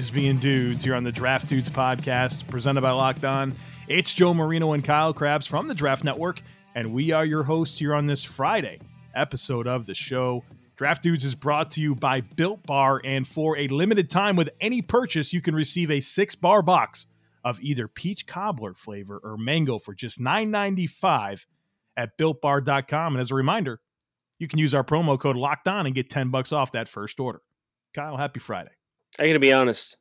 guys being dudes here on the Draft Dudes podcast presented by Locked On. It's Joe Marino and Kyle Crabbs from the Draft Network, and we are your hosts here on this Friday episode of the show. Draft Dudes is brought to you by Built Bar, and for a limited time with any purchase, you can receive a six bar box of either peach cobbler flavor or mango for just $9.95 at builtbar.com. And as a reminder, you can use our promo code locked on and get 10 bucks off that first order. Kyle, happy Friday. I got to be honest.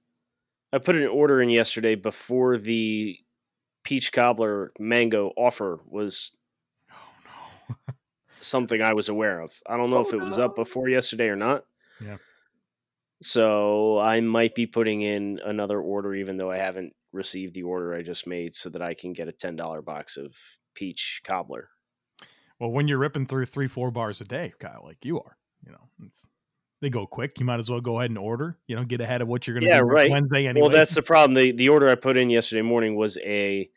I put an order in yesterday before the peach cobbler mango offer was Oh, no. something I was aware of. I don't know Oh, if it was up before yesterday or not. Yeah. So I might be putting in another order, even though I haven't received the order I just made, so that I can get a ten dollar box of peach cobbler. Well, when you're ripping through three, four bars a day, Kyle, like you are, you know, it's they go quick. You might as well go ahead and order. You know, get ahead of what you're going to Yeah, do right. Wednesday anyway. Well, that's the problem. The the order I put in yesterday morning was a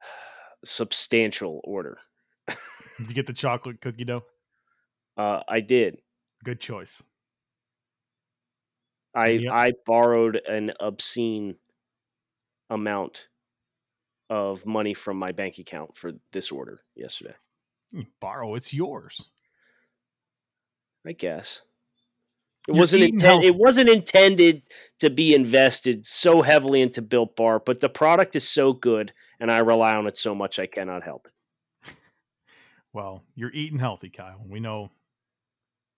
substantial order. Did you get the chocolate cookie dough? Uh, I did. Good choice. I Yep. I borrowed an obscene amount of money from my bank account for this order yesterday. You borrow, it's yours. I guess it You're wasn't eating inten- it wasn't intended to be invested so heavily into Built Bar, but the product is so good and I rely on it so much I cannot help it. Well, you're eating healthy, Kyle. We know.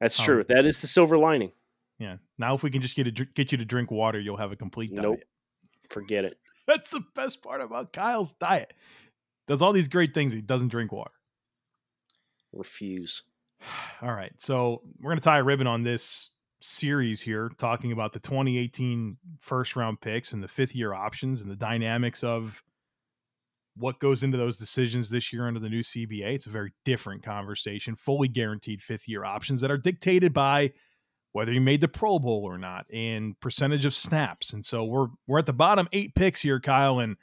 That's true. That is the silver lining. Yeah. Now, if we can just get a, get you to drink water, you'll have a complete diet. Nope. Forget it. That's the best part about Kyle's diet. Does all these great things. He doesn't drink water. Refuse. All right. So we're going to tie a ribbon on this series here, talking about the 2018 first round picks and the fifth year options and the dynamics of what goes into those decisions this year under the new CBA. It's a very different conversation, fully guaranteed fifth year options that are dictated by whether you made the Pro Bowl or not and percentage of snaps. And so we're we're at the bottom eight picks here, Kyle, and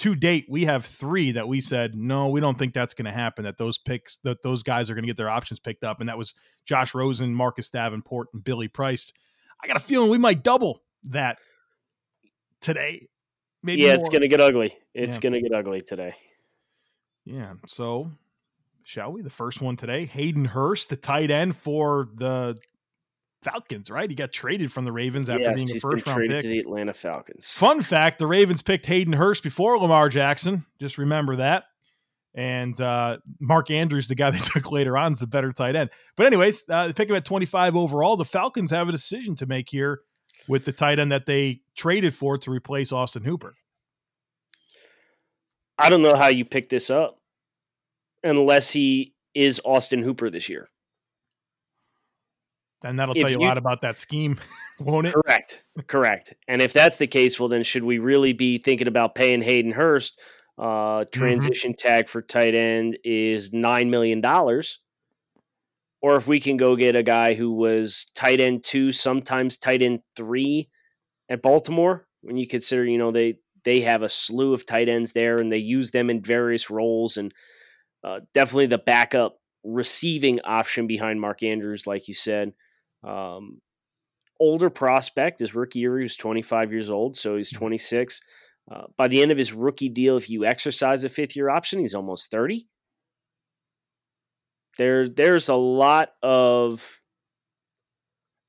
to date we have three that we said no, we don't think that's going to happen. That those picks, that those guys are going to get their options picked up, and that was Josh Rosen, Marcus Davenport, and Billy Price. I got a feeling we might double that today. Maybe yeah, it's gonna get ugly. It's Yeah. gonna get ugly today. Yeah. So, shall we? The first one today, Hayden Hurst, the tight end for the Falcons. Right, he got traded from the Ravens after yes, being a first round traded pick. to the Atlanta Falcons. Fun fact: the Ravens picked Hayden Hurst before Lamar Jackson. Just remember that. And uh, Mark Andrews, the guy they took later on, is the better tight end. But anyways, uh, they pick him at 25 overall. The Falcons have a decision to make here with the tight end that they traded for to replace Austin Hooper. I don't know how you pick this up unless he is Austin Hooper this year. And that'll If tell you a lot about that scheme, won't it? Correct. Correct. And if that's the case, well, then should we really be thinking about paying Hayden Hurst? Uh, transition tag for tight end is $9 million. Or if we can go get a guy who was tight end two, sometimes tight end three at Baltimore, when you consider, you know, they, they have a slew of tight ends there and they use them in various roles and uh, definitely the backup receiving option behind Mark Andrews, like you said. Um, older prospect. His rookie year, he was 25 years old, so he's 26. Uh, by the end of his rookie deal, if you exercise a fifth year option, he's almost 30. There, there's a lot of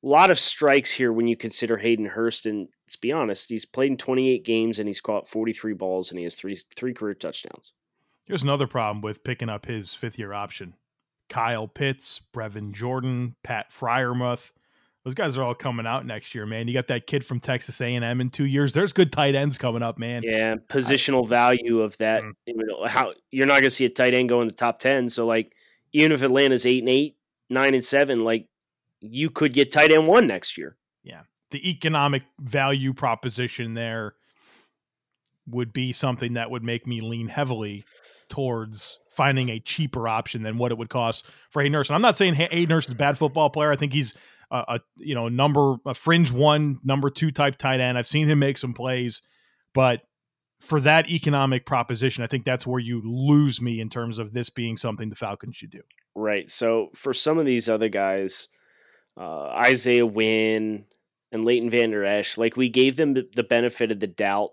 lot of strikes here when you consider Hayden Hurst. And let's be honest, he's played in 28 games and he's caught 43 balls and he has three three career touchdowns. Here's another problem with picking up his fifth year option. Kyle Pitts, Brevin Jordan, Pat Freiermuth. Those guys are all coming out next year, man. You got that kid from Texas A&M in two years. There's good tight ends coming up, man. Yeah, positional value of that. Mm. You know, how you're not going to see a tight end go in the top ten. So like, even if Atlanta's eight and eight, nine and seven, like you could get tight end one next year. Yeah, the economic value proposition there would be something that would make me lean heavily towards finding a cheaper option than what it would cost for Hayden Hurst. And I'm not saying Hayden Hurst is a bad football player. I think he's a, a you know number a fringe one, number two type tight end. I've seen him make some plays, but for that economic proposition, I think that's where you lose me in terms of this being something the Falcons should do. Right. So for some of these other guys, uh, Isaiah Wynn, and Leighton Vander Esch, like we gave them the benefit of the doubt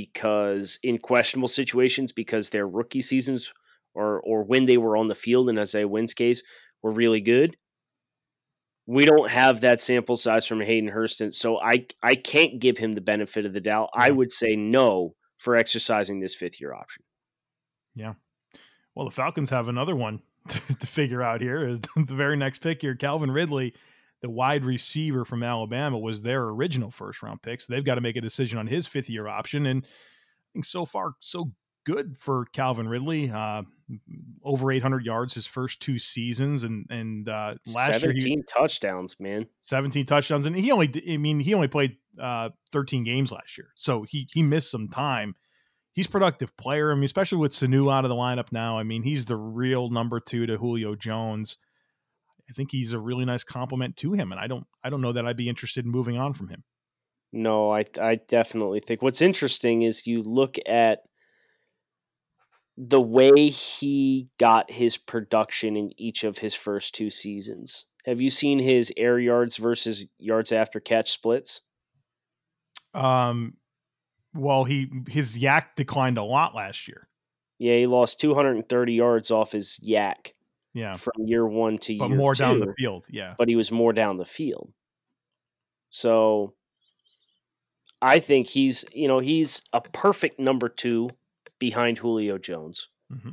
because in questionable situations, because their rookie seasons or or when they were on the field in Isaiah Wynn's case were really good. We don't have that sample size from Hayden Hurston, so I I can't give him the benefit of the doubt. I would say no for exercising this fifth year option. Yeah. Well, the Falcons have another one to, to figure out here. Is the very next pick here, Calvin Ridley, the wide receiver from Alabama, was their original first round pick. So they've got to make a decision on his fifth year option. And I think so far, so good for Calvin Ridley. Uh, over 800 yards his first two seasons, and and uh, last 17 year he, touchdowns, man. 17 touchdowns, and he only I mean he only played uh, 13 games last year, so he he missed some time. He's productive player. I mean, especially with Sanu out of the lineup now. I mean, he's the real number two to Julio Jones. I think he's a really nice complement to him, and I don't I don't know that I'd be interested in moving on from him. No, I I definitely think what's interesting is you look at the way he got his production in each of his first two seasons. Have you seen his air yards versus yards after catch splits? Um, well, he his YAC declined a lot last year. Yeah, he lost 230 yards off his YAC. Yeah, from year one to but year more two, down the field. Yeah, but he was more down the field. So, I think he's you know he's a perfect number two behind Julio Jones. Mm-hmm.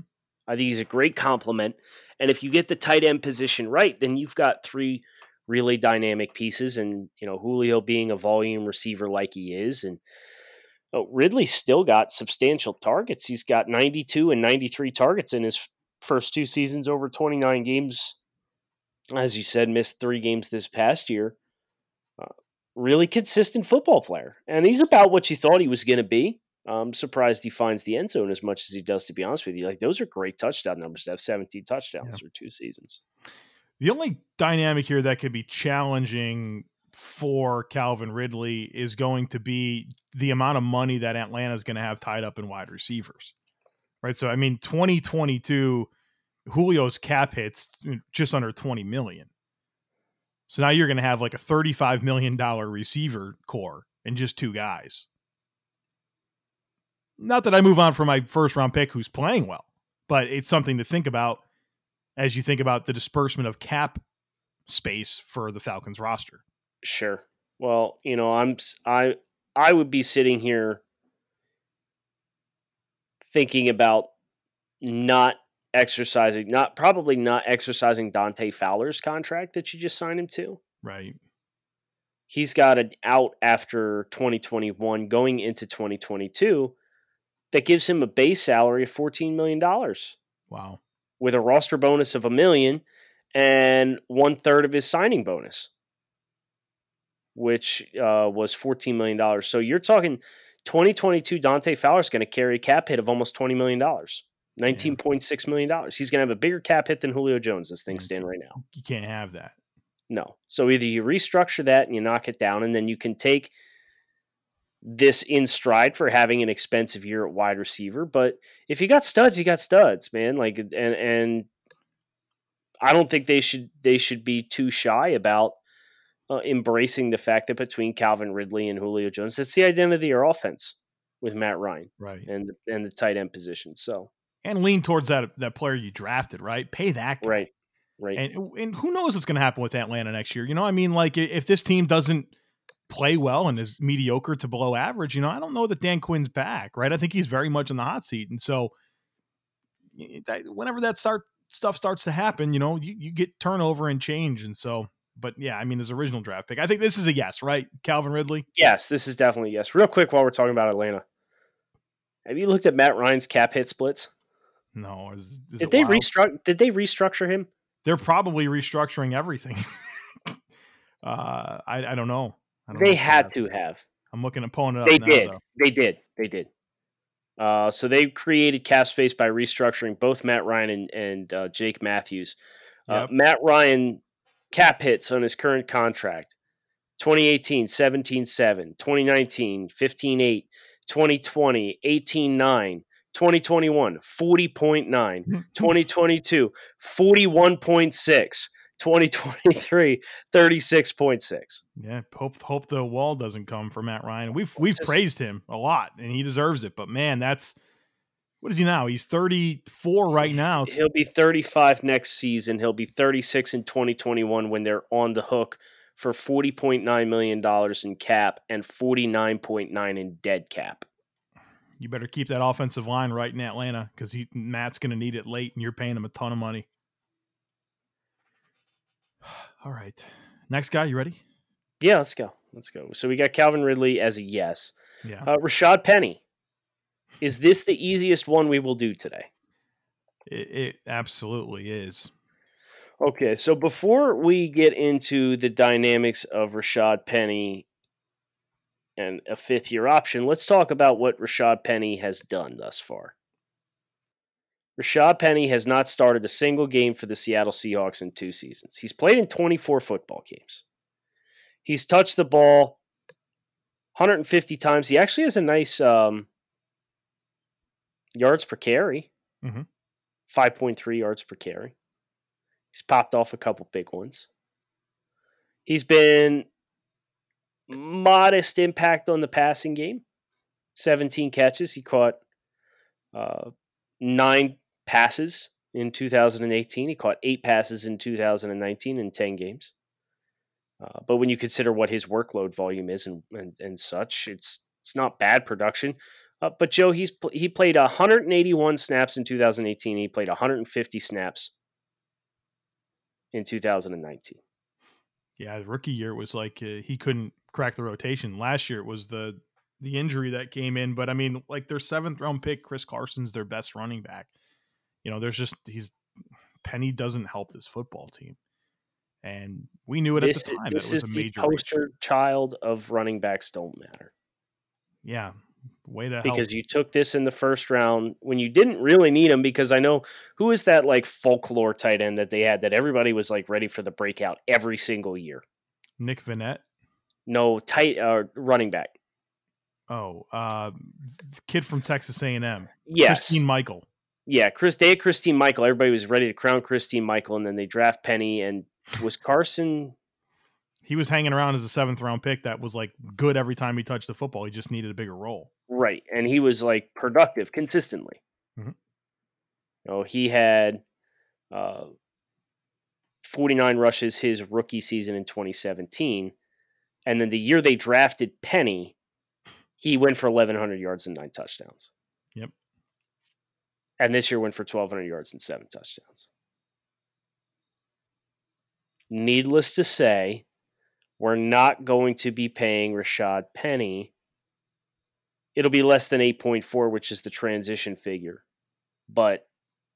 I think he's a great complement. And if you get the tight end position right, then you've got three really dynamic pieces. And, you know, Julio being a volume receiver like he is. And oh, Ridley still got substantial targets. He's got 92 and 93 targets in his first two seasons over 29 games. As you said, missed three games this past year. Uh, really consistent football player. And he's about what you thought he was going to be. I'm surprised he finds the end zone as much as he does, to be honest with you. Like, those are great touchdown numbers to have 17 touchdowns yeah. through two seasons. The only dynamic here that could be challenging for Calvin Ridley is going to be the amount of money that Atlanta is going to have tied up in wide receivers. Right. So, I mean, 2022, Julio's cap hits just under 20 million. So now you're going to have like a $35 million receiver core and just two guys not that I move on from my first round pick who's playing well, but it's something to think about as you think about the disbursement of cap space for the Falcons roster. Sure. Well, you know, I'm I I would be sitting here thinking about not exercising, not probably not exercising Dante Fowler's contract that you just signed him to. Right. He's got an out after 2021 going into 2022 that gives him a base salary of $14 million. Wow. With a roster bonus of a million and one third of his signing bonus, which uh, was $14 million. So you're talking 2022 Dante Fowler is going to carry a cap hit of almost $20 million. $19.6 million. He's going to have a bigger cap hit than Julio Jones as things mm. stand right now. You can't have that. No. So either you restructure that and you knock it down, and then you can take – this in stride for having an expensive year at wide receiver. But if you got studs, you got studs, man. Like and and I don't think they should they should be too shy about uh, embracing the fact that between Calvin Ridley and Julio Jones, it's the identity of offense with Matt Ryan, right, and and the tight end position. So and lean towards that that player you drafted, right? Pay that guy. right, right. And and who knows what's going to happen with Atlanta next year? You know, I mean, like if this team doesn't play well and is mediocre to below average, you know, I don't know that Dan Quinn's back, right? I think he's very much in the hot seat. And so whenever that start stuff starts to happen, you know, you, you get turnover and change. And so, but yeah, I mean, his original draft pick, I think this is a yes, right? Calvin Ridley? Yes, this is definitely yes. Real quick while we're talking about Atlanta. Have you looked at Matt Ryan's cap hit splits? No. Is, is did they restructure did they restructure him? They're probably restructuring everything. uh I, I don't know. They had to have. I'm looking at pulling it up. They now, did. Though. They did. They did. Uh, so they created cap space by restructuring both Matt Ryan and, and uh, Jake Matthews. Uh, yep. Matt Ryan cap hits on his current contract 2018 17 7, 2019 15 8, 2020 18 9, 2021 40.9, 2022 41.6, 2023, 36.6. Yeah, hope hope the wall doesn't come for Matt Ryan. We've we've Just, praised him a lot and he deserves it, but man, that's what is he now? He's 34 right now. He'll be 35 next season. He'll be 36 in 2021 when they're on the hook for $40.9 million in cap and 49.9 in dead cap. You better keep that offensive line right in Atlanta because Matt's going to need it late, and you're paying him a ton of money. All right, next guy, you ready? Yeah, let's go. Let's go. So we got Calvin Ridley as a yes. Yeah. Uh, Rashad Penny. Is this the easiest one we will do today? It, it absolutely is. Okay, so before we get into the dynamics of Rashad Penny and a fifth year option, let's talk about what Rashad Penny has done thus far. Rashad Penny has not started a single game for the Seattle Seahawks in two seasons. He's played in 24 football games. He's touched the ball 150 times. He actually has a nice um, yards per carry, mm-hmm. 5.3 yards per carry. He's popped off a couple big ones. He's been modest impact on the passing game. 17 catches. He caught uh, nine passes in 2018. He caught eight passes in 2019 in 10 games. Uh, but when you consider what his workload volume is and, and, and such, it's it's not bad production. Uh, but Joe, he's he played 181 snaps in 2018. He played 150 snaps in 2019. Yeah, the rookie year was like uh, he couldn't crack the rotation. Last year it was the the injury that came in, but I mean, like their seventh round pick, Chris Carson's their best running back. You know, there's just he's Penny doesn't help this football team, and we knew it this, at the time. This is the poster child of running backs don't matter. Yeah, Way to because help. you took this in the first round when you didn't really need him. Because I know who is that like folklore tight end that they had that everybody was like ready for the breakout every single year. Nick Vannett. No, tight uh, running back. Oh, uh, kid from Texas A and M. Yes, Christine Michael. Yeah, Chris. They had Christine Michael. Everybody was ready to crown Christine Michael, and then they draft Penny. And was Carson he was hanging around as a seventh round pick that was like good every time he touched the football. He just needed a bigger role. Right. And he was like productive consistently. Mm-hmm. You know, he had uh, 49 rushes his rookie season in 2017. And then the year they drafted Penny, he went for 1,100 yards and nine touchdowns. Yep. And this year went for 1,200 yards and seven touchdowns. Needless to say, we're not going to be paying Rashad Penny. It'll be less than 8.4, which is the transition figure. But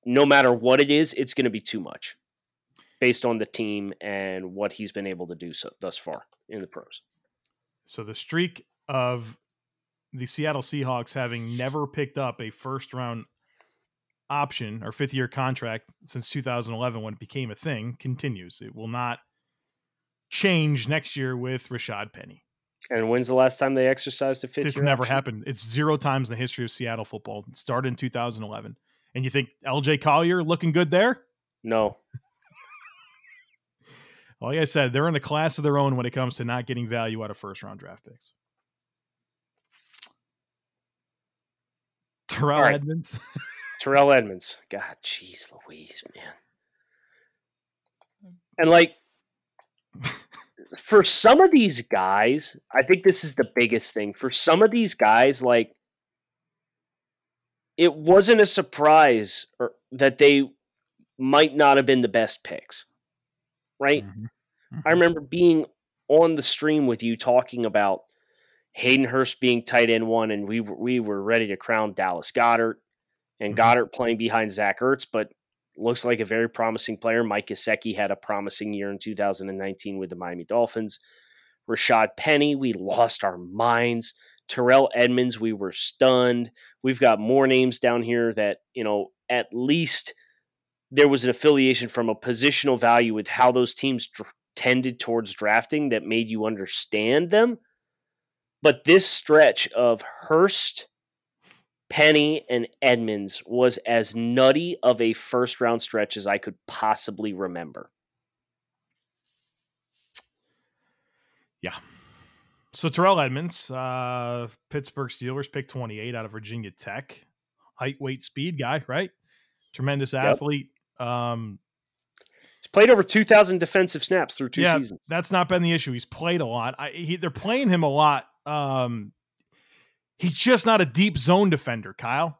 no matter what it is, it's going to be too much based on the team and what he's been able to do so, thus far in the pros. So the streak of the Seattle Seahawks having never picked up a first round option or fifth year contract since 2011 when it became a thing continues. It will not change next year with Rashad Penny. And when's the last time they exercised a fifth? It's never option? happened. It's zero times in the history of Seattle football. It started in 2011. And you think LJ Collier looking good there? No. like I said, they're in a class of their own when it comes to not getting value out of first round draft picks. Terrell right. Edmunds. Terrell Edmunds. God, jeez Louise, man. And like for some of these guys, I think this is the biggest thing. For some of these guys, like it wasn't a surprise or, that they might not have been the best picks. Right? Mm-hmm. Mm-hmm. I remember being on the stream with you talking about Hayden Hurst being tight end one, and we we were ready to crown Dallas Goedert and mm-hmm. Goedert playing behind Zach Ertz, but looks like a very promising player. Mike Gesicki had a promising year in 2019 with the Miami Dolphins. Rashad Penny, we lost our minds. Terrell Edmunds, we were stunned. We've got more names down here that, you know, at least there was an affiliation from a positional value with how those teams dr- tended towards drafting that made you understand them. But this stretch of Hurst, Penny and Edmunds was as nutty of a first round stretch as I could possibly remember. Yeah. So Terrell Edmunds, uh, Pittsburgh Steelers, pick 28 out of Virginia Tech. Height, weight, speed guy, right? Tremendous athlete. Yep. Um, He's played over 2,000 defensive snaps through two yeah, seasons. That's not been the issue. He's played a lot. I, he, they're playing him a lot um, he's just not a deep zone defender, Kyle.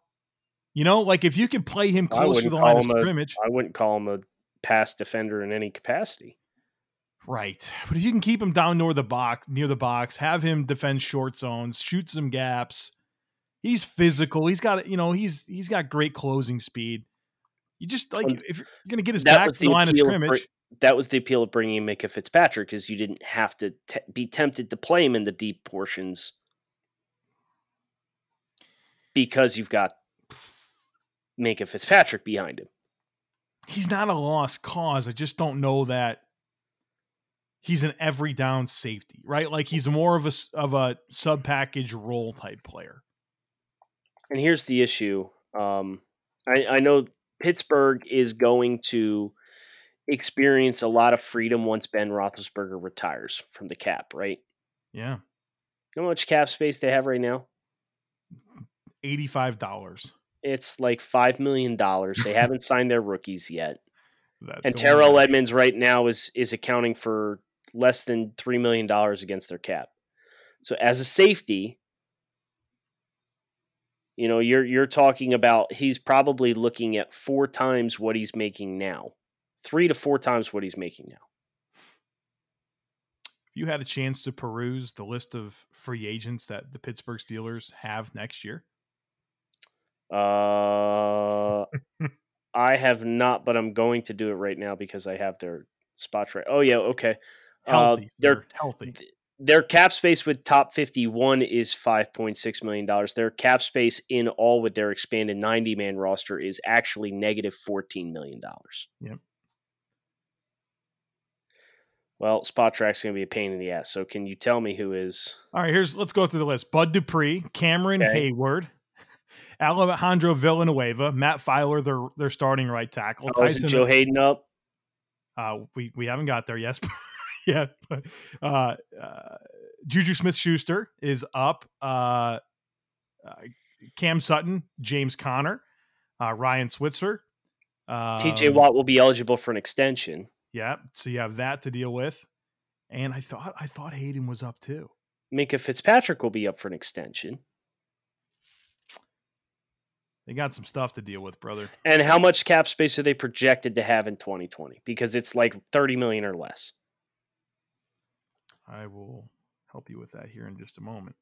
You know, like if you can play him close to the line of scrimmage, I wouldn't call him a pass defender in any capacity. right? But if you can keep him down near the box, near the box, have him defend short zones, shoot some gaps. He's physical. He's got you know he's he's got great closing speed. You just like if you're gonna get his back to the the line of of scrimmage. Br- That was the appeal of bringing in Minkah Fitzpatrick, is you didn't have to te- be tempted to play him in the deep portions because you've got Minkah Fitzpatrick behind him. he's not a lost cause. I just don't know that he's an every down safety, right? Like he's more of a of a sub package role type player. And here's the issue. Um, I, I know Pittsburgh is going to experience a lot of freedom once Ben Roethlisberger retires from the cap, right? Yeah, You know how much cap space they have right now? Eighty five dollars. It's like $5 million. They haven't signed their rookies yet. That's and Terrell on. Edmunds right now is is accounting for less than three million dollars against their cap. So as a safety, you know, you're you're talking about he's probably looking at four times what he's making now, three to four times what he's making now. If you had a chance to peruse the list of free agents that the Pittsburgh Steelers have next year, Uh, I have not, but I'm going to do it right now because I have their spots right. Oh yeah, okay. Uh, healthy, they're they're healthy. their cap space with top 51 is 5.6 million dollars their cap space in all with their expanded 90 man roster is actually negative 14 million dollars Yep. well Spotrac's going to be a pain in the ass so can you tell me who is All right, here's let's go through the list. Bud Dupree, Cameron Okay. Heyward, Alejandro Villanueva, Matt Feiler, their their starting right tackle. oh, is joe haden up Uh, we we haven't got there yes, yeah. but, Uh, uh, Juju Smith Schuster is up. Uh, uh, Cam Sutton, James Conner, uh, Ryan Switzer. Um, tj watt will be eligible for an extension Yeah, so you have that to deal with. And I thought I thought Haden was up too. minkah fitzpatrick will be up for an extension They got some stuff to deal with, brother. and how much cap space are they projected to have in 2020 because it's like 30 million or less I will help you with that here in just a moment.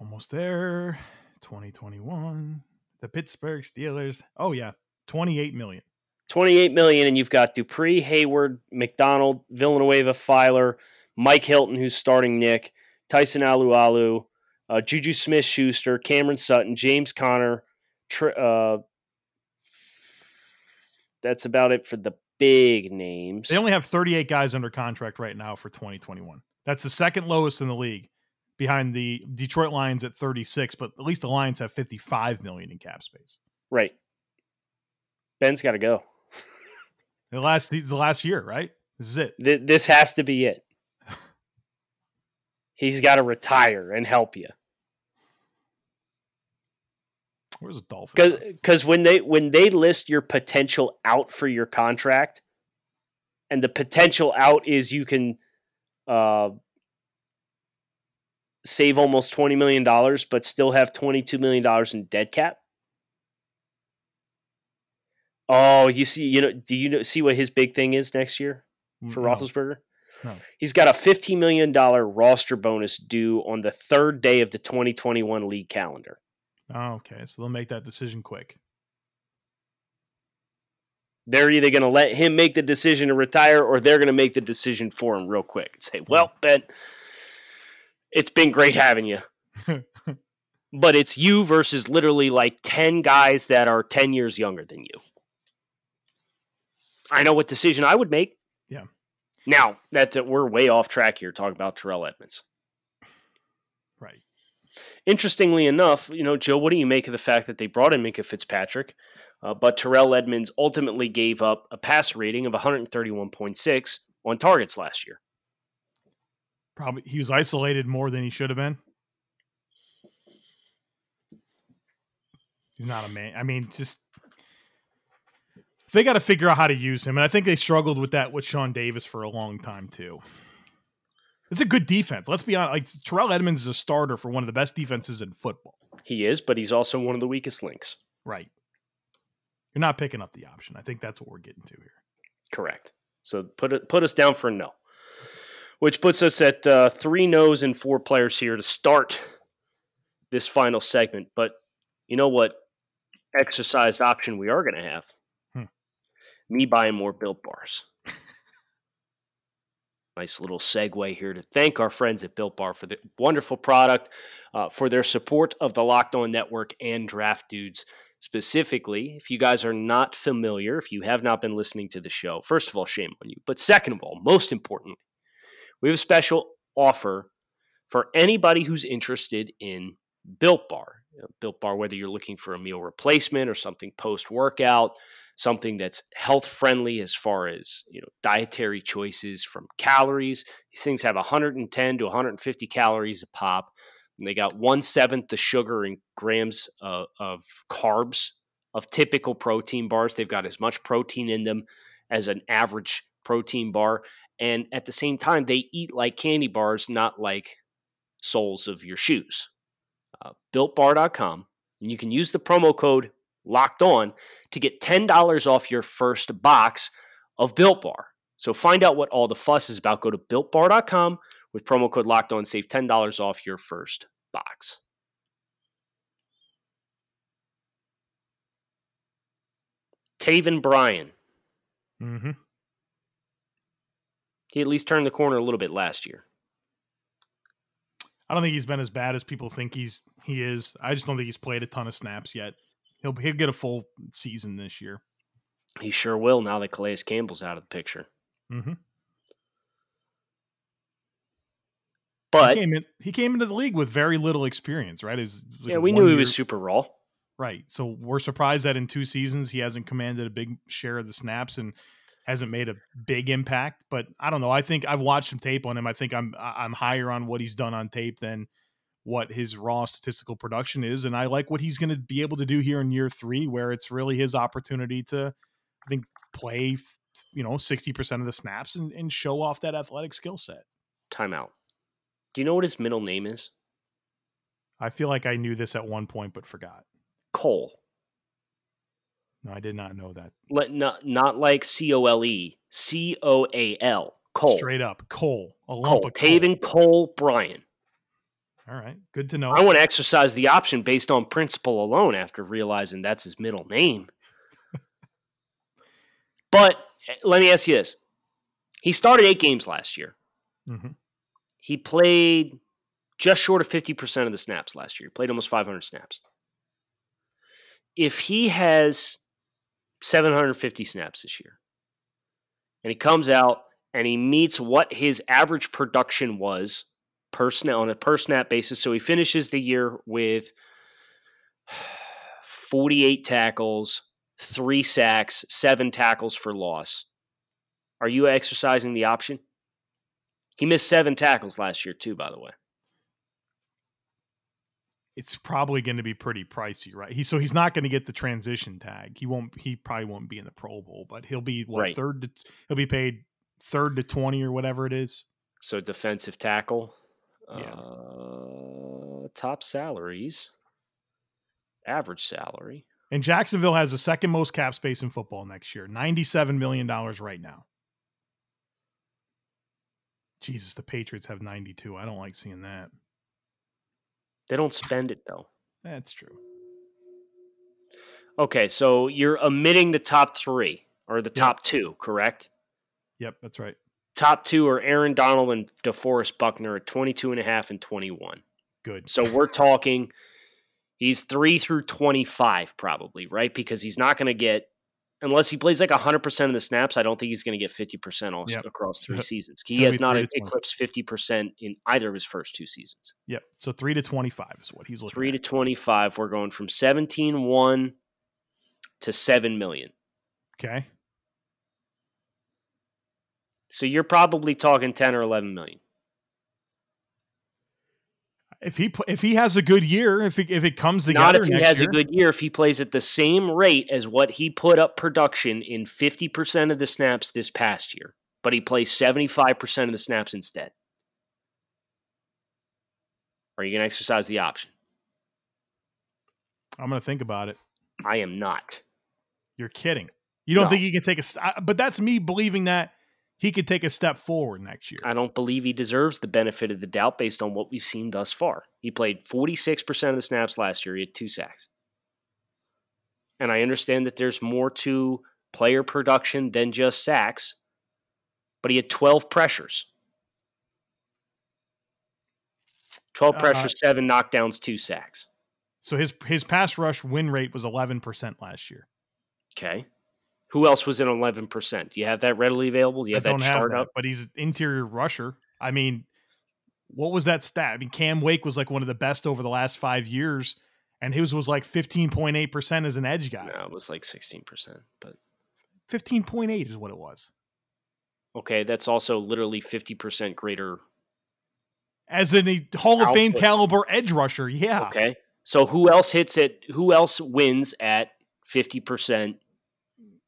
Almost there. 2021. The Pittsburgh Steelers. Oh yeah, 28 million. 28 million and you've got Dupree, Heyward, McDonald, Villanueva, Feiler, Mike Hilton who's starting Nick, Tyson Alualu, uh, Juju Smith Schuster, Cameron Sutton, James Conner. Tr- uh, that's about it for the big names. They only have 38 guys under contract right now for 2021. That's the second lowest in the league behind the Detroit Lions at 36, but at least the Lions have 55 million in cap space. right. Ben's got to go. The last the last year, right? This is it. Th- this has to be it. He's got to retire and help you. Where's the Dolphins? because when they when they list your potential out for your contract and the potential out is you can uh, save almost 20 million dollars but still have 22 million dollars in dead cap oh you see you know do you know, see what his big thing is next year for No. Roethlisberger? No. He's got a $15 million roster bonus due on the third day of the 2021 league calendar. Oh, okay. So they'll make that decision quick. they're either going to let him make the decision to retire or they're going to make the decision for him real quick and say, well, mm. Ben, it's been great having you. but it's you versus literally like 10 guys that are 10 years younger than you. I know what decision I would make. Now, that's we're way off track here talking about Terrell Edmunds. right. Interestingly enough, you know, Joe, what do you make of the fact that they brought in Minkah Fitzpatrick, uh, but Terrell Edmunds ultimately gave up a pass rating of 131.6 on targets last year. Probably he was isolated more than he should have been. He's not a man. I mean, just they got to figure out how to use him, and I think they struggled with that with Sean Davis for a long time too. It's a good defense. Let's be honest. Like Terrell Edmunds is a starter for one of the best defenses in football. He is, but he's also one of the weakest links. Right. You're not picking up the option. I think that's what we're getting to here. Correct. So put it put us down for a no, which puts us at uh, three no's and four players here to start this final segment. But you know what? Exercised option we are going to have. Me buying more built bars. nice little segue here to thank our friends at Built Bar for the wonderful product, uh, for their support of the Locked On Network and Draft Dudes specifically. If you guys are not familiar, if you have not been listening to the show, first of all, shame on you. But second of all, most importantly, we have a special offer for anybody who's interested in Built Bar. Built Bar, whether you're looking for a meal replacement or something post workout, something that's health friendly as far as you know dietary choices from calories. These things have 110 to 150 calories a pop. And they got one seventh the sugar in grams uh, of carbs of typical protein bars. They've got as much protein in them as an average protein bar. And at the same time, they eat like candy bars, not like soles of your shoes. Uh, BuiltBar.com. And you can use the promo code locked on to get $10 off your first box of Built Bar. So find out what all the fuss is about. Go to builtbar.com with promo code locked on, save $10 off your first box. Taven Bryan. Mm-hmm. He at least turned the corner a little bit last year. I don't think he's been as bad as people think he's he is. I just don't think he's played a ton of snaps yet. He'll he'll get a full season this year. He sure will now that Calais Campbell's out of the picture. Mm-hmm. But he came, in, he came into the league with very little experience, right? Is yeah, we knew he was super raw. Right. So we're surprised that in two seasons he hasn't commanded a big share of the snaps and hasn't made a big impact. But I don't know. I think I've watched some tape on him. I think I'm I'm higher on what he's done on tape than what his raw statistical production is, and I like what he's going to be able to do here in year three, where it's really his opportunity to, I think, play you know sixty percent of the snaps and, and show off that athletic skill set. Timeout. Do you know what his middle name is? I feel like I knew this at one point, but forgot. Cole. No, I did not know that. Let, not not like C O L E, C O A L. Cole. Straight up, Cole. A Cole. coal. Taven Cole Bryan. All right, good to know. I want to exercise the option based on principle alone after realizing that's his middle name. but eh, let me ask you this. He started eight games last year. hmm He played just short of 50% of the snaps last year. He played almost 500 snaps. If he has 750 snaps this year and he comes out and he meets what his average production was per snap on a per snap basis, so he finishes the year with 48 tackles, three sacks, seven tackles for loss. Are you exercising the option? He missed seven tackles last year, too, by the way. It's probably going to be pretty pricey, right? He so he's not going to get the transition tag. He won't. He probably won't be in the Pro Bowl, but he'll be what Right. third to he'll be paid third to twenty or whatever it is. So defensive tackle. Yeah. Uh, top salaries. Average salary. And Jacksonville has the second most cap space in football next year, ninety-seven million dollars right now. Jesus, the Patriots have ninety-two. I don't like seeing that. They don't spend it though. That's true. Okay, so you're omitting the top three or the Yep. top two, correct? Yep, that's right. Top two are Aaron Donald and DeForest Buckner at 22 and a half and 21. Good. So we're talking he's 3 through 25 probably, right? Because he's not going to get unless he plays like 100% of the snaps, I don't think he's going to get 50% all, Yep. across three Yep. seasons. He He'll has not 3 to 20. eclipsed 50% in either of his first two seasons. Yep. So three to twenty-five is what he's looking. 3 at. to 25, we're going from 17-1 to 7 million. Okay. So you're probably talking 10 or 11 million. If he if he has a good year, if it, if it comes together, not if he has year, a good year. If he plays at the same rate as what he put up production in 50% of the snaps this past year, but he plays 75% of the snaps instead. Are you going to exercise the option? I'm going to think about it. I am not. You're kidding. You don't No. think he can take a? But that's me believing that he could take a step forward next year. I don't believe he deserves the benefit of the doubt based on what we've seen thus far. He played 46% of the snaps last year. He had two sacks. And I understand that there's more to player production than just sacks, but he had 12 pressures 12 Uh, pressures, seven knockdowns, two sacks. So his his pass rush win rate was 11 percent last year. Okay. Who else was in 11%? Do you have that readily available? Do you have I that have chart that, but he's an interior rusher. I mean, what was that stat? I mean, Cam Wake was like one of the best over the last five years, and his was like 15.8 percent as an edge guy. No, it was like 16%. But 15.8 is what it was okay, that's also literally 50% greater as in a Hall of Fame caliber edge rusher. Yeah, Okay. So who else hits it? Who else wins at 50%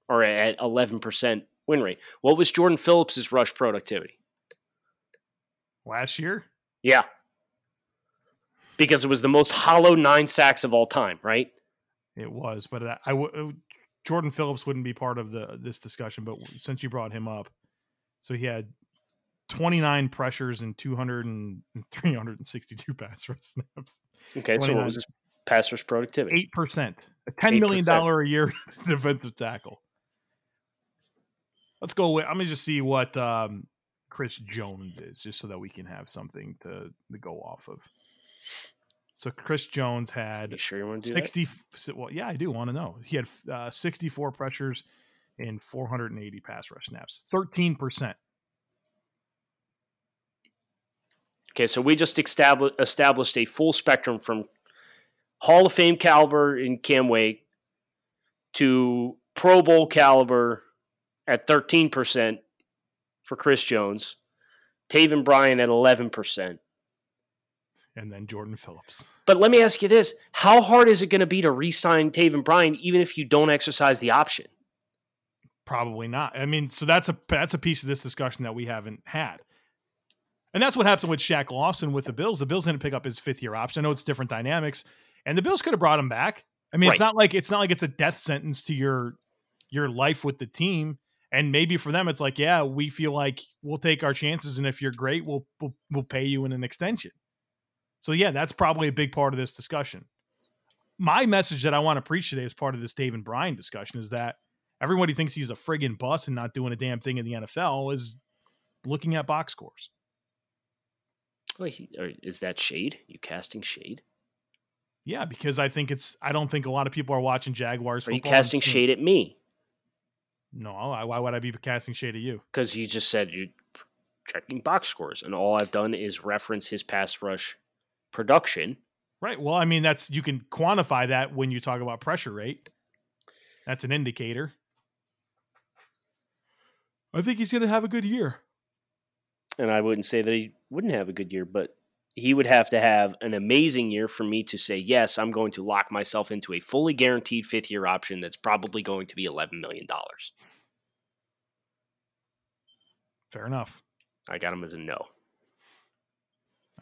or at 11% win rate? What was Jordan Phillips's rush productivity? last year. Yeah. Because it was the most hollow nine sacks of all time, right? It was, but I, I w- Jordan Phillips wouldn't be part of the this discussion. But since you brought him up, so he had 29 pressures and 200 and 362 pass rush snaps, Okay. So what was his pass rush productivity? eight percent, a 10 million 8%. dollar a year defensive tackle. Let's go with. I'm gonna just see what um, Chris Jones is, just so that we can have something to, to go off of. So Chris Jones had You sure you want to do that? 60 well yeah i do want to know he had uh, 64 pressures and 480 pass rush snaps 13% Okay, so we just established established a full spectrum from Hall of Fame caliber in Cam Wake to Pro Bowl caliber at 13% for Chris Jones, Taven Bryan at 11%. and then jordan phillips But let me ask you this how hard is it going to be to re sign Taven Bryan even if you don't exercise the option? probably not i mean so that's a that's a piece of this discussion that we haven't had and that's what happened with Shaq Lawson with the Bills. The Bills didn't pick up his fifth year option. I know it's different dynamics, and the Bills could have brought him back. I mean, it's not like it's not like it's a death sentence to your your life with the team. And maybe for them, it's like, yeah, we feel like we'll take our chances, and if you're great, we'll we'll, we'll pay you in an extension. So yeah, that's probably a big part of this discussion. My message that I want to preach today as part of this Taven Bryan discussion is that everybody thinks he's a friggin' bust and not doing a damn thing in the NFL is looking at box scores. Wait, is that shade? You casting shade? Yeah, because I think it's. I don't think a lot of people are watching Jaguars. Are you casting shade at me? No, why, why would I be casting shade at you? Because you just said you're checking box scores, and all I've done is reference his pass rush production. Right. Well, I mean, that's you can quantify that when you talk about pressure rate. That's an indicator. I think he's going to have a good year. And I wouldn't say that he wouldn't have a good year, but he would have to have an amazing year for me to say, yes, I'm going to lock myself into a fully guaranteed fifth year option that's probably going to be $11 million. Fair enough. I got him as a no.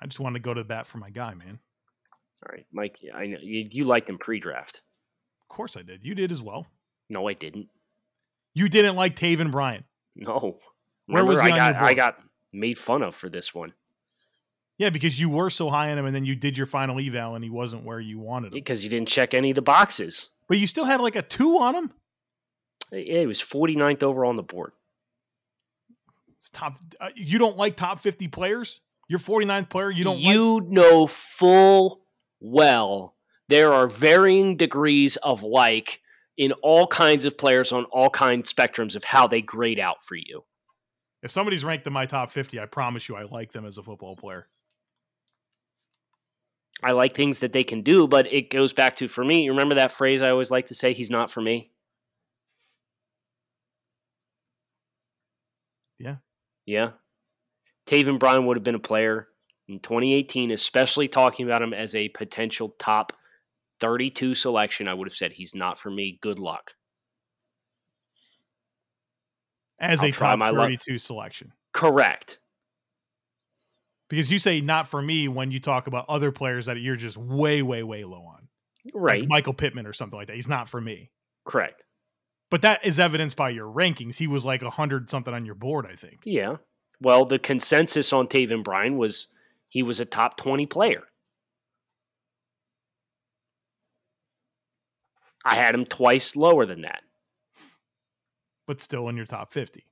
I just wanted to go to bat for my guy, man. All right, Mike, I know you, you liked him pre draft. Of course I did. You did as well. No, I didn't. You didn't like Taven Bryant. No. Where was Remember, I got I got made fun of for this one Yeah, because you were so high on him and then you did your final eval and he wasn't where you wanted him. because you didn't check any of the boxes. But you still had like a two on him? Yeah, he was 49th over on the board. It's top. Uh, you don't like top 50 players? You're 49th player. You don't like. you know full well there are varying degrees of like in all kinds of players on all kinds spectrums of how they grade out for you. If somebody's ranked in my top 50, I promise you I like them as a football player. I like things that they can do, but it goes back to for me. You remember that phrase I always like to say, he's not for me? Yeah. Yeah. Taven Bryan would have been a player in 2018, especially talking about him as a potential top 32 selection. I would have said he's not for me. Good luck. As I'll a top 32 luck. selection. Correct. Because you say not for me when you talk about other players that you're just way, way, way low on. Right. Like Michael Pittman or something like that. He's not for me. Correct. But that is evidenced by your rankings. He was like a hundred something on your board, I think. Yeah. Well, the consensus on Taven Bryan was he was a top 20 player. I had him twice lower than that. But still in your top 50.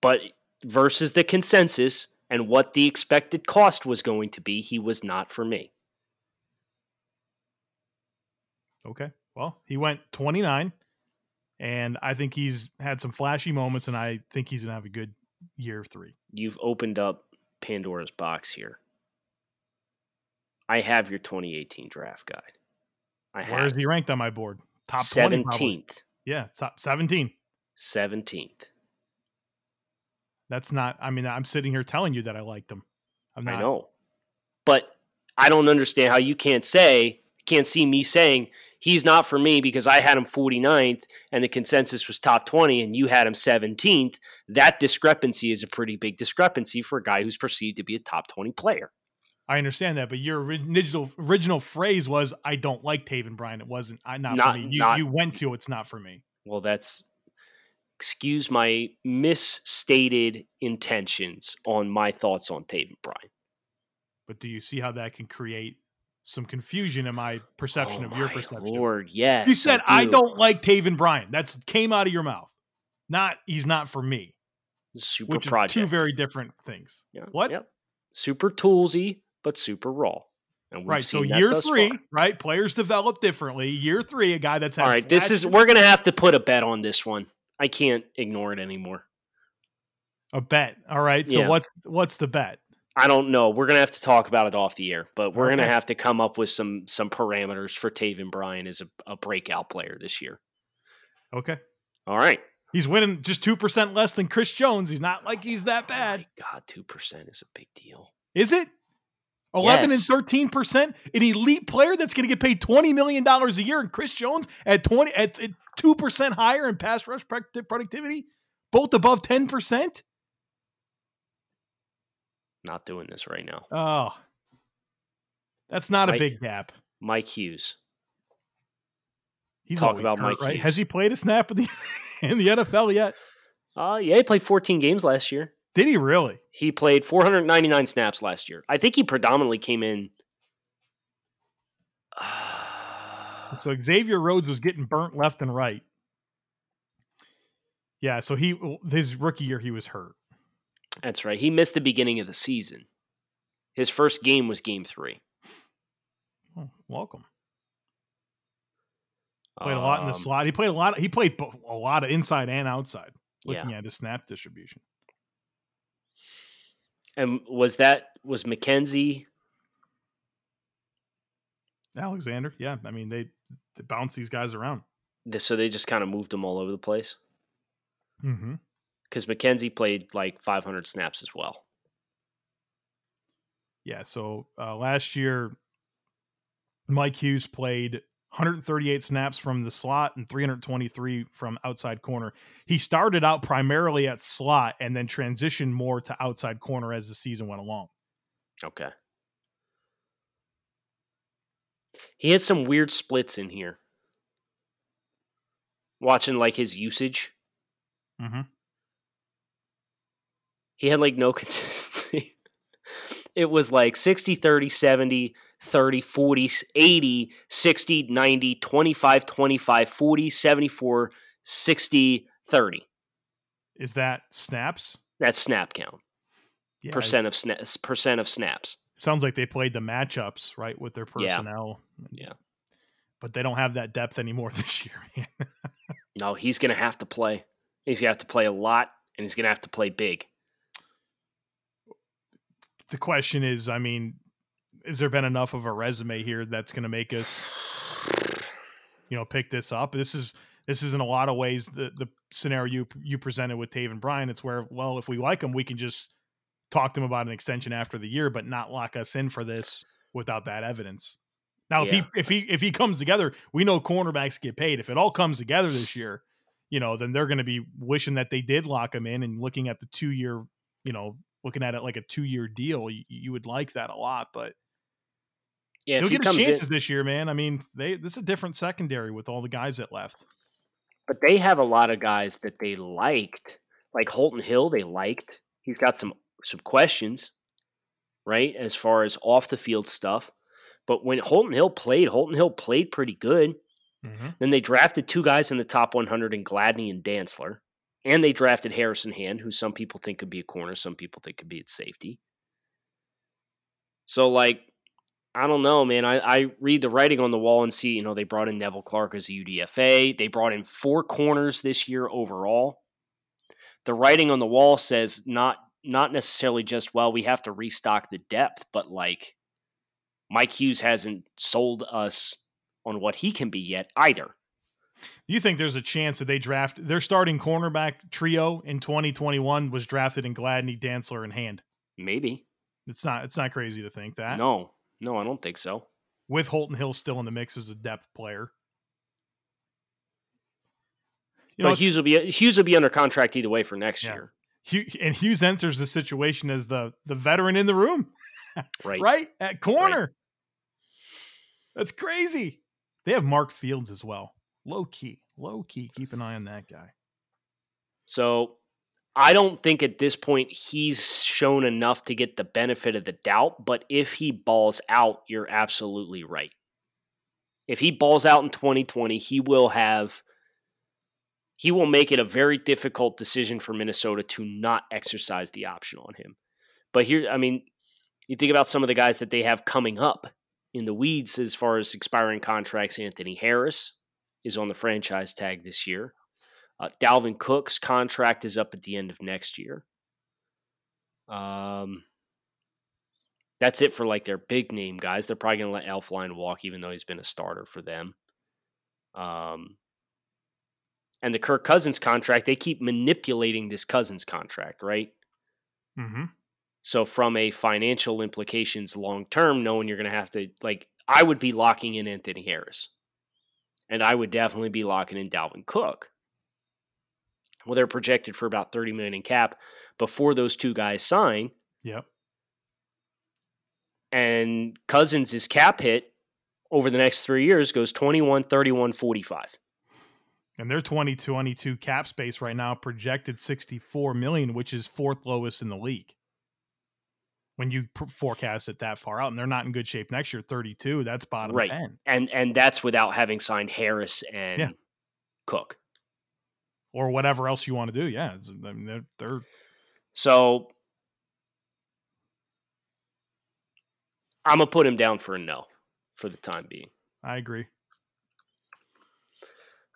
But versus the consensus and what the expected cost was going to be, he was not for me. Okay. Well, he went 29, and I think he's had some flashy moments, and I think he's going to have a good year three. You've opened up Pandora's box here. I have your 2018 draft guide. I Where is he ranked on my board? Top 17th. Yeah, top 17. 17th. That's not, I mean, I'm sitting here telling you that I liked him. I'm not. I know. But I don't understand how you can't say, can't see me saying he's not for me because I had him 49th and the consensus was top 20 and you had him 17th. That discrepancy is a pretty big discrepancy for a guy who's perceived to be a top 20 player. I understand that, but your original original phrase was "I don't like Taven Bryan." It wasn't "I not, not for me." You, not, you went to "It's not for me." Well, that's excuse my misstated intentions on my thoughts on Taven Bryan. But do you see how that can create some confusion in my perception oh of your perception? Lord, yes. You said I, do. I don't like Taven Bryan. That's came out of your mouth. Not he's not for me. Super which project. two very different things. Yeah. What? Yep. Super toolsy, but super raw. right. So year three, far. right? Players develop differently. Year three, a guy that's all right. This is we're gonna have to put a bet on this one. I can't ignore it anymore. A bet. All right. So yeah. what's what's the bet? I don't know. We're gonna have to talk about it off the air, but we're okay. gonna have to come up with some some parameters for Taven Bryan as a, a breakout player this year. Okay. All right. He's winning just two percent less than Chris Jones. He's not like he's that oh bad. Oh God, two percent is a big deal. Is it? 11 yes. and 13%, an elite player that's going to get paid $20 million a year, and Chris Jones at 20 at 2% higher in pass rush productivity, both above 10%. Not doing this right now. Oh. That's not Mike, a big gap. Mike Hughes. He's talk about hurt, Mike right? Hughes. Has he played a snap in the in the NFL yet? Uh yeah, he played 14 games last year. Did he really? He played 499 snaps last year. I think he predominantly came in. Uh, so Xavier Rhodes was getting burnt left and right. Yeah, so he his rookie year he was hurt. That's right. He missed the beginning of the season. His first game was game three. Oh, welcome. Played a lot in the um, slot. He played a lot. He played a lot of inside and outside. Looking yeah. at his snap distribution. And was that was Mackensie? Alexander, yeah. I mean, they, they bounce these guys around. So they just kind of moved them all over the place. Mm-hmm. Because Mackensie played like 500 snaps as well. Yeah. So uh, last year, Mike Hughes played 138 snaps from the slot and 323 from outside corner. He started out primarily at slot and then transitioned more to outside corner as the season went along. Okay. He had some weird splits in here. Watching like his usage. Mm-hmm. He had like no consistency. it was like 60, 30, 70, 30, 40, 80, 60, 90, 25, 25, 40, 74, 60, 30. Is that snaps? That's snap count. Yeah, percent of snaps. Percent of snaps. Sounds like they played the matchups right with their personnel. Yeah. yeah. But they don't have that depth anymore this year, man. no, he's going to have to play. He's going to have to play a lot, and he's going to have to play big. The question is, I mean, has there been enough of a resume here that's going to make us, you know, pick this up? This is this is in a lot of ways the the scenario you you presented with Taven Bryan. It's where well, if we like him, we can just talk to him about an extension after the year, but not lock us in for this without that evidence. Now, if Yeah. he if he if he comes together, we know cornerbacks get paid. If it all comes together this year, you know, then they're going to be wishing that they did lock him in and looking at the two year, you know, looking at it like a two year deal. You, you would like that a lot, but Yeah, he'll he get his comes chances in, this year, man. I mean, they this is a different secondary with all the guys that left. but they have a lot of guys that they liked, like Holton Hill. They liked. He's got some some questions, right, as far as off the field stuff. But when Holton Hill played, Holton Hill played pretty good. Mm-hmm. Then they drafted two guys in the top 100 in Gladney and Dantzler. And they drafted Harrison Hand, who some people think could be a corner, some people think could be at safety. So, like, I don't know, man. I, I read the writing on the wall and see, you know, they brought in Nevelle Clarke as a UDFA. They brought in four corners this year overall. The writing on the wall says not not necessarily just, well, we have to restock the depth, but like Mike Hughes hasn't sold us on what he can be yet either. Do you think there's a chance that they draft their starting cornerback trio in 2021 was drafted in Gladney, Dantzler, and Hand? Maybe. It's not it's not crazy to think that. No, no, I don't think so. With Holton Hill still in the mix as a depth player. You but it's- Hughes will be Hughes will be under contract either way for next Yeah. year, Hugh, and Hughes enters the situation as the the veteran in the room, right? right? At corner. That's crazy. They have Mark Fields as well. Low key, low key. Keep an eye on that guy. So I don't think at this point he's shown enough to get the benefit of the doubt. But if he balls out, you're absolutely right. If he balls out in 2020, he will have. He will make it a very difficult decision for Minnesota to not exercise the option on him. But here, I mean, you think about some of the guys that they have coming up in the weeds as far as expiring contracts. Anthony Harris is on the franchise tag this year. Uh, Dalvin Cook's contract is up at the end of next year. Um, that's it for like their big name guys. They're probably going to let Elflein walk, even though he's been a starter for them. Um, and the Kirk Cousins contract, they keep manipulating this Cousins contract, right? Mm-hmm. So from a financial implications long term, knowing you're going to have to like, I would be locking in Anthony Harris, and I would definitely be locking in Dalvin Cook. Well, they're projected for about 30 million in cap before those two guys sign, Yep. and Cousins' is cap hit over the next three years goes 21, 31, 45. And their 2022 cap space right now projected 64 million, which is fourth lowest in the league. When you pr- forecast it that far out, and they're not in good shape next year, 32, that's bottom Right. 10. And and that's without having signed Harris and Yeah. Cook. Or whatever else you want to do. Yeah. I mean, they're, they're So I'm gonna put him down for a no for the time being. I agree.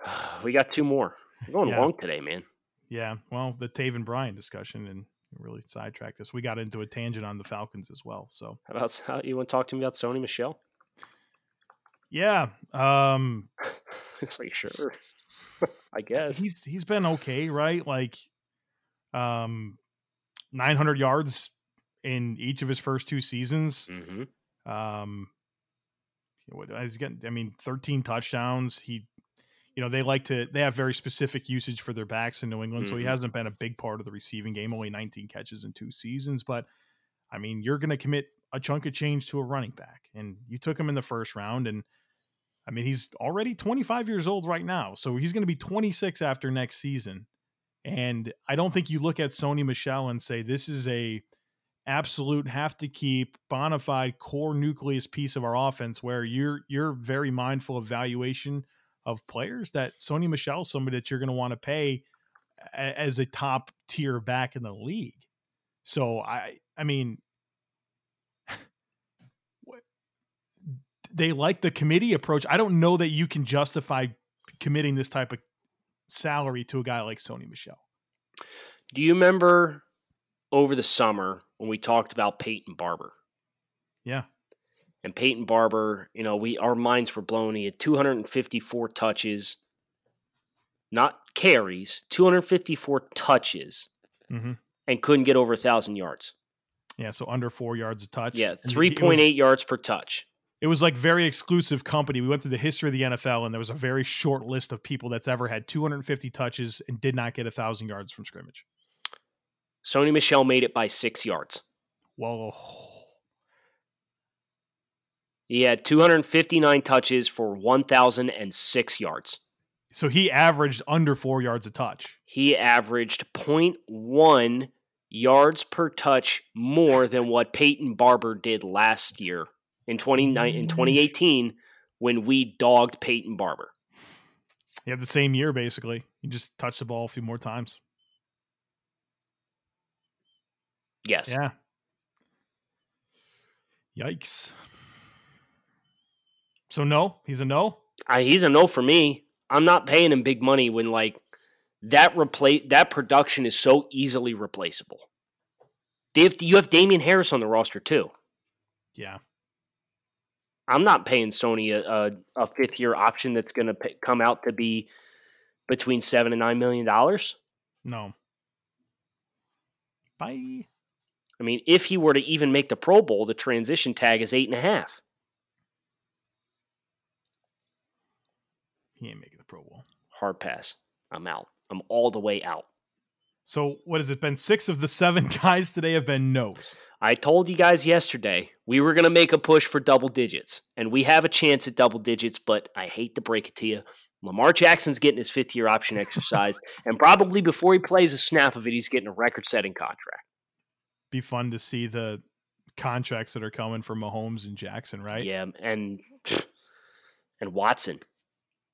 We got two more. We're going Yeah. long today, man. Yeah. Well, the Taven Bryan discussion and really sidetracked us. We got into a tangent on the Falcons as well. So How about how, you want to talk to me about Sony Michel? yeah. Um it's like sure, I guess. he's he's been okay, right? Like um 900 yards in each of his first two seasons. hmm Um, what he's getting, I mean, 13 touchdowns. He, you know, they like to, they have very specific usage for their backs in New England. So he Mhm. hasn't been a big part of the receiving game, only 19 catches in two seasons. But I mean, you're going to commit a chunk of change to a running back. And you took him in the first round. And I mean, he's already 25 years old right now. So he's going to be 26 after next season. And I don't think you look at Sony Michel and say, this is a, absolute have to keep bona fide core nucleus piece of our offense where you're you're very mindful of valuation of players that Sony Michel is somebody that you're going to want to pay as a top tier back in the league. So I I mean they like the committee approach. I don't know that you can justify committing this type of salary to a guy like Sony Michel. Do you remember over the summer when we talked about Peyton Barber? Yeah. And Peyton Barber, you know, we our minds were blown. He had 254 touches, not carries, 254 touches, hmm and couldn't get over a thousand yards. Yeah, so under four yards a touch. Yeah, three point yards per touch. It was like very exclusive company. We went through the history of the NFL, and there was a very short list of people that's ever had 250 touches and did not get a thousand yards from scrimmage. Sony Michel made it by six yards. Well, He had 259 touches for 1,006 yards. so he averaged under four yards a touch. He averaged 0.1 yards per touch more than what Peyton Barber did last year in 29 in 2018 when we dogged Peyton Barber. Yeah, the same year basically. He just touched the ball a few more times. Yes. Yeah. Yikes. So no, he's a no. I, he's a no for me. I'm not paying him big money when like that replace that production is so easily replaceable. They have you have Damien Harris on the roster too. Yeah. I'm not paying Sony a, a, a fifth year option that's going to come out to be between seven and nine million dollars. No. Bye. I mean, if he were to even make the Pro Bowl, the transition tag is eight and a half. He ain't making the Pro Bowl. Hard pass. I'm out. I'm all the way out. So what has it been? Six of the seven guys today have been no's. I told you guys yesterday we were going to make a push for double digits, and we have a chance at double digits, but I hate to break it to you. Lamar Jackson's getting his fifth year option exercised, and probably before he plays a snap of it, he's getting a record setting contract. Be fun to see the contracts that are coming for Mahomes and Jackson, right? Yeah, and and Watson.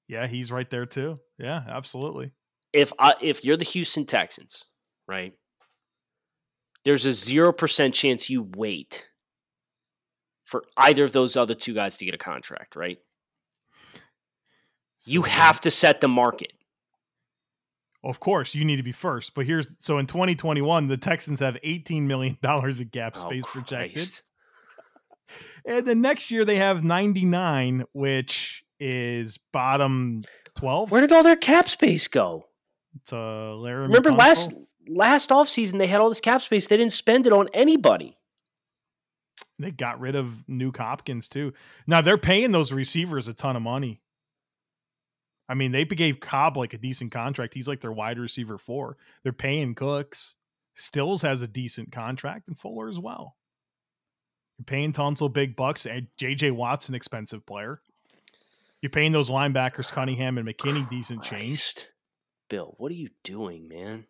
Yeah, he's right there too. Yeah, absolutely. If I, if you're the Houston Texans, right? There's a zero percent chance you wait for either of those other two guys to get a contract, right? So You have to set the market. Of course, you need to be first. But here's so in 2021, the Texans have 18 million dollars of gap Oh, space projected. And the next year they have 99, which is bottom 12 Where did all their cap space go? to Larry. Remember last. Last offseason they had all this cap space. They didn't spend it on anybody. They got rid of Nuk Hopkins too. Now they're paying those receivers a ton of money. I mean, they gave Cobb like a decent contract. He's like their wide receiver four. They're paying Cooks. Stills has a decent contract, and Fuller as well. You're paying Tunsil big bucks, and JJ Watt's an expensive player. You're paying those linebackers Cunningham and McKinney decent change, Bill, what are you doing, man?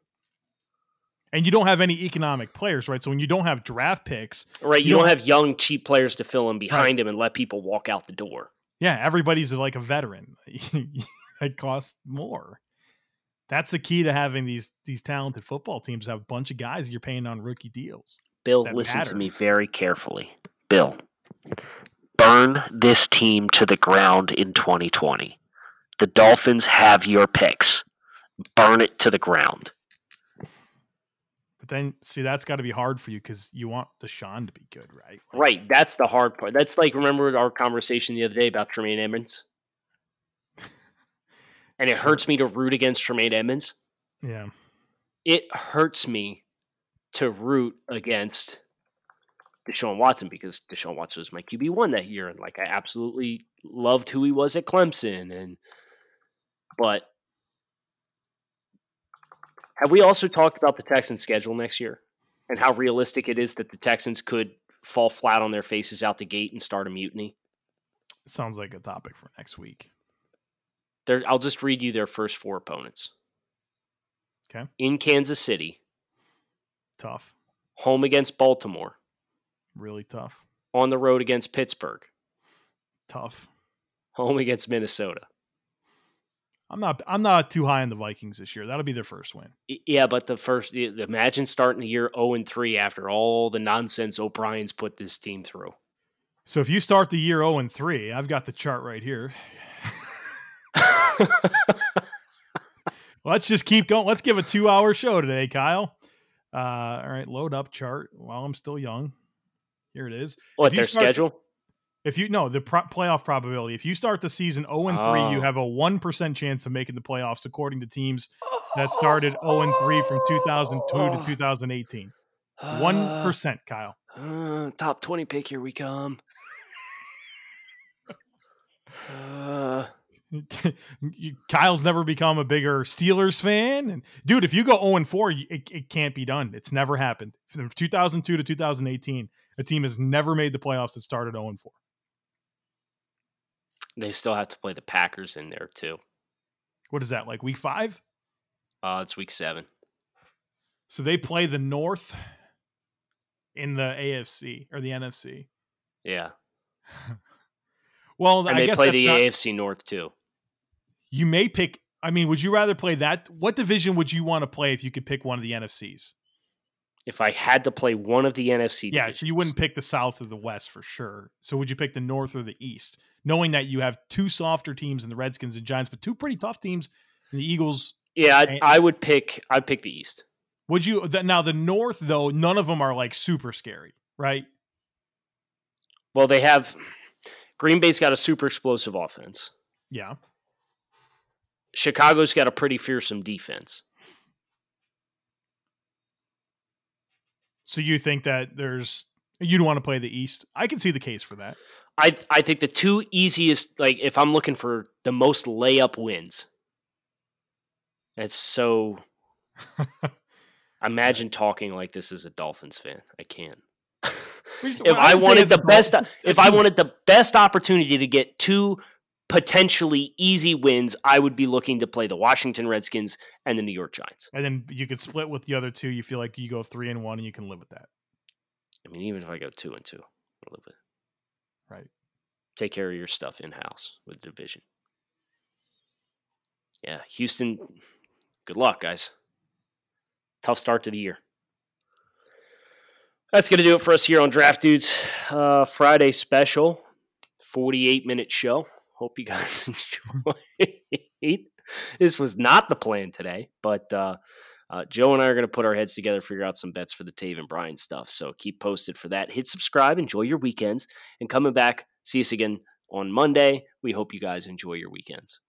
And you don't have any economic players, right? So when you don't have draft picks, Right, you, You don't, don't- have young cheap players to fill in behind him and let people walk out the door. Yeah, everybody's like a veteran. it costs more. That's the key to having these these talented football teams. Have a bunch of guys you're paying on rookie deals. Bill, listen matter. to me very carefully. Bill, burn this team to the ground in 2020. The Dolphins have your picks. Burn it to the ground. Then, see, that's got to be hard for you because you want Deshaun to be good, right? Like, Right, that's the hard part. That's like remember our conversation the other day about Tremaine Edmunds? And it hurts me to root against Tremaine Edmunds. Yeah. It hurts me to root against Deshaun Watson because Deshaun Watson was my QB one that year, and like I absolutely loved who he was at Clemson. And but have we also talked about the Texans' schedule next year and how realistic it is that the Texans could fall flat on their faces out the gate and start a mutiny? Sounds like a topic for next week. There, I'll just read you their first four opponents. Okay. In Kansas City, Tough. home against Baltimore, Really tough. on the road against Pittsburgh, Tough. home against Minnesota. I'm not. I'm not too high on the Vikings this year. That'll be their first win. Yeah, but the first, imagine starting the year 0 and 3 after all the nonsense O'Brien's put this team through. So if you start the year 0 and 3, I've got the chart right here. Let's just keep going. Let's give a two hour show today, Kyle. Uh, all right, load up chart while I'm still young. Here it is. what, their start- schedule? If you no the pro- playoff probability, if you start the season zero and three, you Oh. have a one percent chance of making the playoffs, according to teams that started zero and three from two thousand two to two thousand eighteen. One percent, Kyle. Uh, top 20 pick, here we come. Uh, Kyle's never become a bigger Steelers fan, and dude, if you go zero and four, it, it can't be done. It's never happened from two thousand two to two thousand eighteen. A team has never made the playoffs that started zero and four. They still have to play the Packers in there, too. What is that like? Week five? Uh, it's week seven. So they play the North in the AFC or the NFC. Yeah. Well, And I they play the not- AFC North, too. you may pick. I mean, would you rather play that? What division would you want to play if you could pick one of the NFCs? If I had to play one of the NFC Yeah, so you wouldn't pick the South or the West for sure. So would you pick the North or the East, knowing that you have two softer teams in the Redskins and Giants, but two pretty tough teams in the Eagles? Yeah, I'd, I would pick. I'd pick the East. Would you th- now the North though? None of them are like super scary, right? Well, they have Green Bay's got a super explosive offense. Yeah. Chicago's got a pretty fearsome defense. So you think that there's you don't want to play the East? I can see the case for that. I I think the two easiest, like if I'm looking for the most layup wins, it's so. Imagine talking like this as a Dolphins fan. I can't. if Well, I say wanted the best, if I wanted the best opportunity to get two potentially easy wins, I would be looking to play the Washington Redskins and the New York Giants. and then you could split with the other two. You feel like you go three and one, and you can live with that. I mean, even if I go two and two, a little bit. Right. Take care of your stuff in house with the division. Yeah, Houston. Good luck, guys. Tough start to the year. That's going to do it for us here on Draft Dudes uh, Friday special, 48 minute show. Hope you guys enjoyed. this was not the plan today, but uh, uh, Joe and I are going to put our heads together, figure out some bets for the Taven Bryan stuff. So keep posted for that. Hit subscribe, enjoy your weekends, and coming back, see us again on Monday. We hope you guys enjoy your weekends.